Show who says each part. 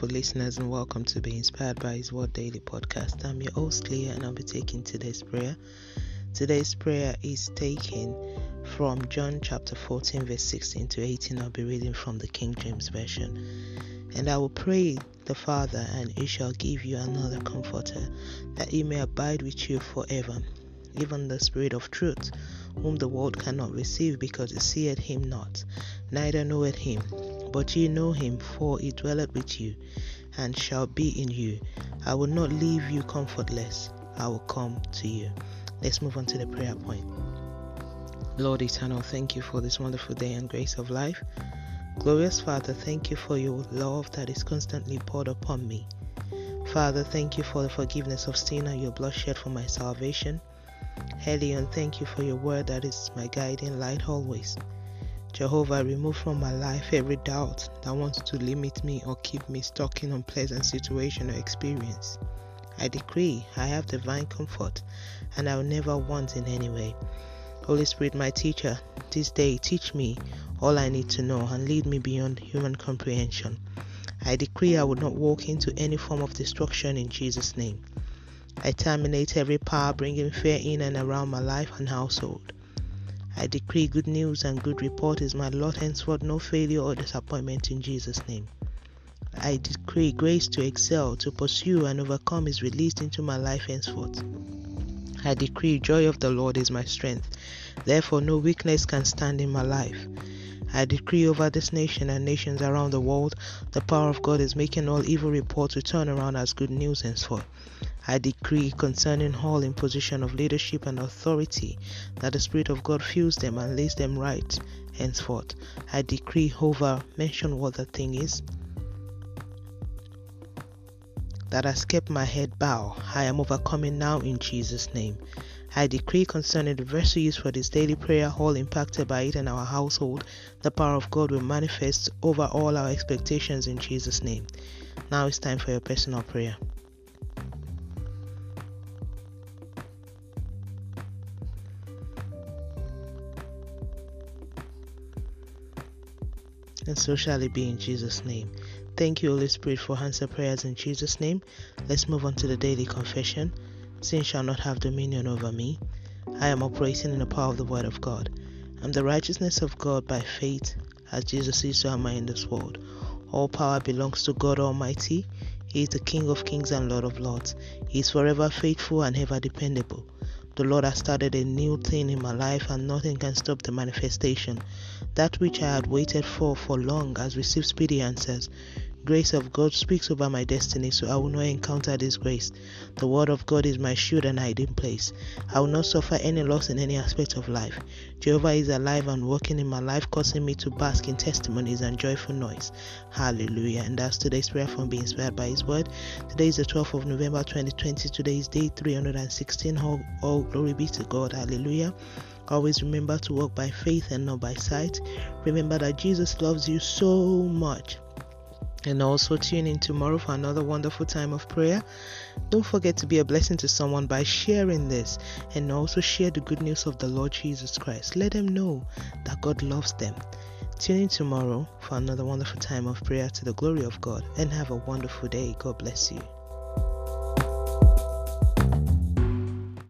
Speaker 1: wonderful listeners, and welcome to Be Inspired by His Word Daily podcast. I'm your host, Leah, and I'll be taking today's prayer. Today's prayer is taken from John chapter 14, verse 16 to 18. I'll be reading from the King James Version. And I will pray the Father, and he shall give you another comforter, that he may abide with you forever, even the Spirit of truth, whom the world cannot receive because it seeth him not, neither knoweth him but ye know him, for he dwelleth with you, and shall be in you. I will not leave you comfortless, I will come to you. Let's move on to the prayer point. Lord eternal, thank you for this wonderful day and grace of life. Glorious Father, thank you for your love that is constantly poured upon me. Father, thank you for the forgiveness of sin and your blood shed for my salvation. Elyon, thank you for your word that is my guiding light always. Jehovah, remove from my life every doubt that wants to limit me or keep me stuck in unpleasant situation or experience. I decree I have divine comfort and I will never want in any way. Holy Spirit, my teacher, this day teach me all I need to know and lead me beyond human comprehension. I decree I will not walk into any form of destruction in Jesus' name. I terminate every power bringing fear in and around my life and household. I decree good news and good report is my lot henceforth, no failure or disappointment in Jesus' name. I decree grace to excel, to pursue, and overcome is released into my life henceforth. I decree joy of the Lord is my strength. Therefore, no weakness can stand in my life. I decree over this nation and nations around the world, the power of God is making all evil reports to turn around as good news henceforth. I decree concerning all in position of leadership and authority that the Spirit of God fills them and lays them right henceforth. I decree over, mention what the thing is, that has kept my head bow. I am overcoming now in Jesus' name. I decree concerning the vessel used for this daily prayer, all impacted by it in our household, the power of God will manifest over all our expectations in Jesus' name. Now it's time for your personal prayer. and so shall it be in Jesus' name. Thank you, Holy Spirit, for answer prayers in Jesus' name. Let's move on to the daily confession. Sin shall not have dominion over me. I am operating in the power of the Word of God. I'm the righteousness of God by faith, as Jesus is, so am I in this world. All power belongs to God Almighty. He is the King of kings and Lord of lords. He is forever faithful and ever dependable. The Lord has started a new thing in my life, and nothing can stop the manifestation. That which I had waited for for long has received speedy answers grace of God speaks over my destiny, so I will not encounter this grace. The word of God is my shield and hiding place. I will not suffer any loss in any aspect of life. Jehovah is alive and working in my life, causing me to bask in testimonies and joyful noise. Hallelujah. And that's today's prayer from being inspired by His word. Today is the 12th of November 2020. Today is day 316. All, all glory be to God. Hallelujah. Always remember to walk by faith and not by sight. Remember that Jesus loves you so much and also tune in tomorrow for another wonderful time of prayer. Don't forget to be a blessing to someone by sharing this and also share the good news of the Lord Jesus Christ. Let them know that God loves them. Tune in tomorrow for another wonderful time of prayer to the glory of God and have a wonderful day. God bless you.